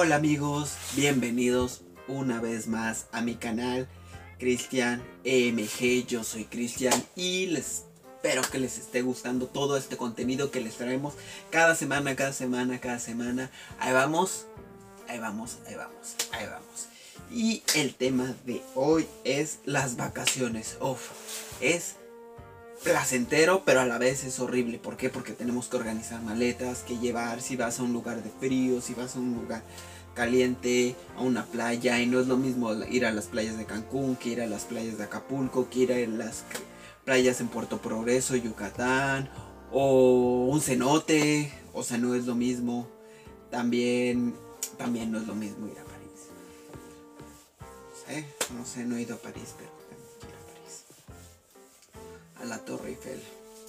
Hola amigos, bienvenidos una vez más a mi canal Cristian EMG. Yo soy Cristian y les espero que les esté gustando todo este contenido que les traemos cada semana, cada semana, cada semana. Ahí vamos, ahí vamos, ahí vamos, ahí vamos. Y el tema de hoy es las vacaciones. Uf, es placentero, pero a la vez es horrible. ¿Por qué? Porque tenemos que organizar maletas, que llevar, si vas a un lugar de frío, si vas a un lugar caliente, a una playa, y no es lo mismo ir a las playas de Cancún, que ir a las playas de Acapulco, que ir a las playas en Puerto Progreso, Yucatán, o un cenote, o sea, no es lo mismo. También, también no es lo mismo ir a París. No sé, no sé, no he ido a París, pero la Torre Eiffel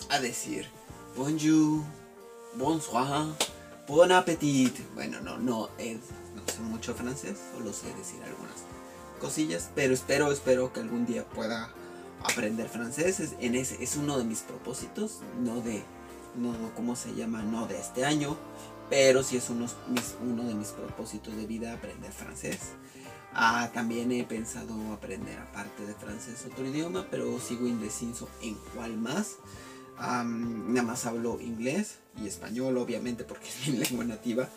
a decir bonjour, bonsoir, bon appetit. Bueno, no, no, es, no sé mucho francés, solo sé decir algunas cosillas, pero espero, espero que algún día pueda aprender francés. Es, en ese, es uno de mis propósitos, no de, no, ¿cómo se llama? No de este año, pero sí es mis, uno de mis propósitos de vida aprender francés. Ah, también he pensado aprender aparte de francés otro idioma, pero sigo indeciso en cuál más. nada más hablo inglés y español, obviamente, porque es mi lengua nativa.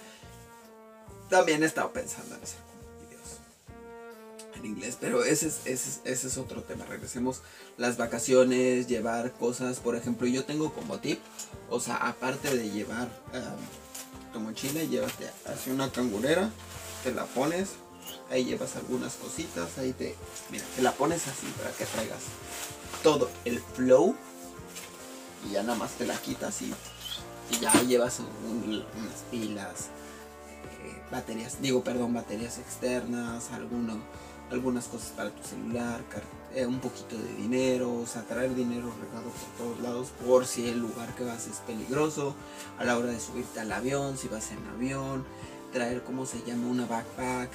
También he estado pensando en hacer videos en inglés, pero ese es, ese, ese es otro tema. Regresemos las vacaciones, llevar cosas. Por ejemplo, yo tengo como tip, o sea, aparte de llevar tu mochila, llévate hacia una cangurera, te la pones, ahí llevas algunas cositas, ahí te, mira, te la pones así para que traigas todo el flow y ya nada más te la quitas y, y ya llevas unas pilas, eh, baterías, digo, perdón, baterías externas, alguno, algunas cosas para tu celular, eh, un poquito de dinero, o sea, traer dinero regado por todos lados por si el lugar que vas es peligroso, a la hora de subirte al avión, si vas en avión, traer, ¿cómo se llama? Una backpack,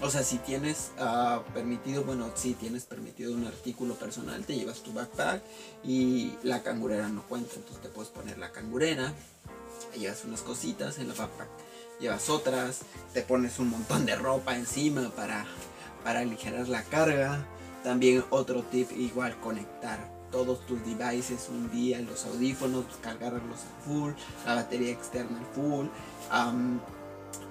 o sea, si tienes uh, permitido, bueno, si tienes permitido un artículo personal, te llevas tu backpack y la cangurera no cuenta, entonces te puedes poner la cangurera, llevas unas cositas en la backpack, llevas otras, te pones un montón de ropa encima para, para aligerar la carga. También otro tip, igual conectar todos tus devices un día, los audífonos, cargarlos al full, la batería externa al full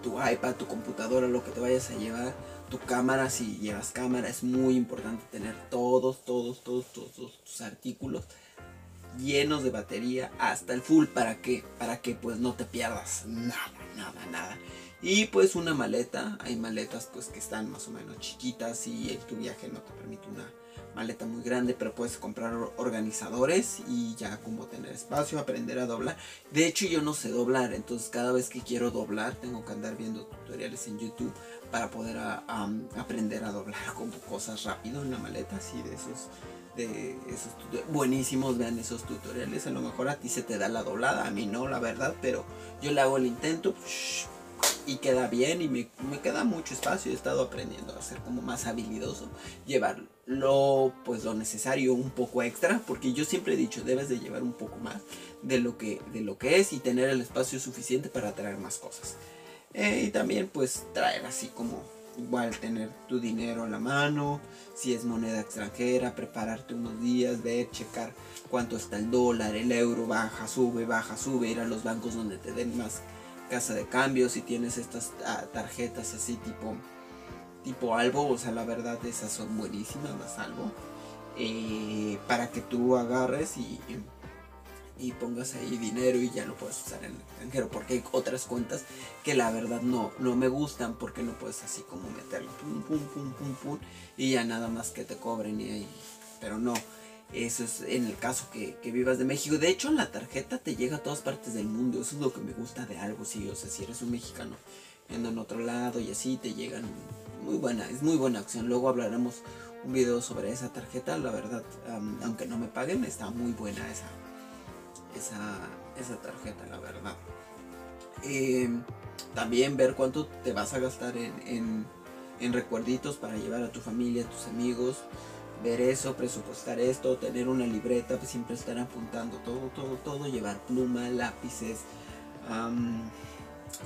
tu iPad, tu computadora, lo que te vayas a llevar, tu cámara, si llevas cámara, es muy importante tener todos, todos, todos, todos, tus artículos llenos de batería hasta el full. Para que para que pues no te pierdas nada nada nada y pues una maleta hay maletas pues que están más o menos chiquitas y tu viaje no te permite una maleta muy grande, pero puedes comprar organizadores y ya como tener espacio, aprender a doblar. De hecho yo no sé doblar, entonces cada vez que quiero doblar tengo que andar viendo tutoriales en YouTube para poder aprender a doblar como cosas rápido en la maleta, así de esos de esos buenísimos, vean esos tutoriales, a lo mejor a ti se te da la doblada, a mí no, la verdad, pero yo le hago el intento y queda bien y me, me queda mucho espacio, he estado aprendiendo a ser como más habilidoso, llevarlo lo pues lo necesario un poco extra porque yo siempre he dicho debes de llevar un poco más de lo que de lo que es y tener el espacio suficiente para traer más cosas. Eh, y también pues traer así como igual tener tu dinero a la mano si es moneda extranjera prepararte unos días ver checar cuánto está el dólar el euro baja sube baja sube ir a los bancos donde te den más casa de cambio si tienes estas ah, tarjetas así tipo tipo algo, o sea, la verdad esas son buenísimas, las algo, eh, para que tú agarres y, y pongas ahí dinero y ya lo puedes usar en el extranjero, porque hay otras cuentas que la verdad no, no me gustan porque no puedes así como meterlo, pum, pum, pum, pum, pum, y ya nada más que te cobren y ahí, pero no. Eso es en el caso que, que, vivas de México. De hecho, la tarjeta te llega a todas partes del mundo. Eso es lo que me gusta de algo, sí. O sea, si eres un mexicano yendo en otro lado y así te llegan muy buena, es muy buena acción. Luego hablaremos un video sobre esa tarjeta. La verdad, aunque no me paguen, está muy buena esa, esa, esa tarjeta, la verdad. Em, también ver cuánto te vas a gastar en, en, recuerditos para llevar a tu familia, a tus amigos. Ver eso, presupuestar esto, tener una libreta, pues siempre estar apuntando todo, todo, todo, llevar pluma, lápices,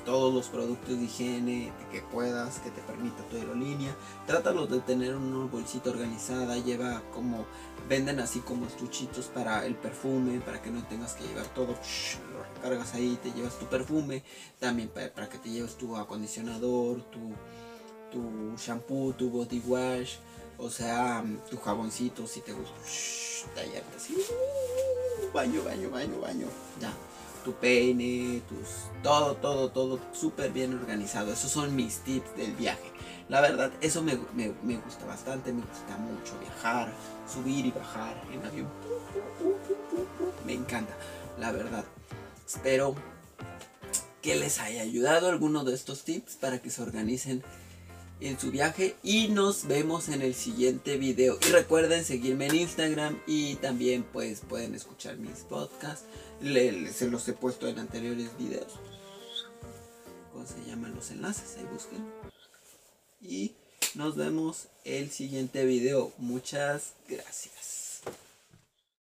todos los productos de higiene que puedas, que te permita tu aerolínea. Trátalo de tener una bolsita organizada, lleva como, venden así como estuchitos para el perfume, para que no tengas que llevar todo, lo recargas ahí, te llevas tu perfume, también para, que te lleves tu acondicionador, tu, tu shampoo, tu body wash, o sea, tu jaboncito si te gusta, tallarte así, baño, baño, baño, baño, ya tu peine, tus todo, todo, todo súper bien organizado. Esos son mis tips del viaje. La verdad, eso me, gusta bastante, me gusta mucho viajar, subir y bajar en avión. Me encanta, la verdad. Espero que les haya ayudado alguno de estos tips para que se organicen en su viaje y nos vemos en el siguiente video. Y recuerden seguirme en Instagram y también pues pueden escuchar mis podcasts. Se los he puesto en anteriores videos. ¿cómo se llaman los enlaces? ahí busquen. Y nos vemos el siguiente video. Muchas gracias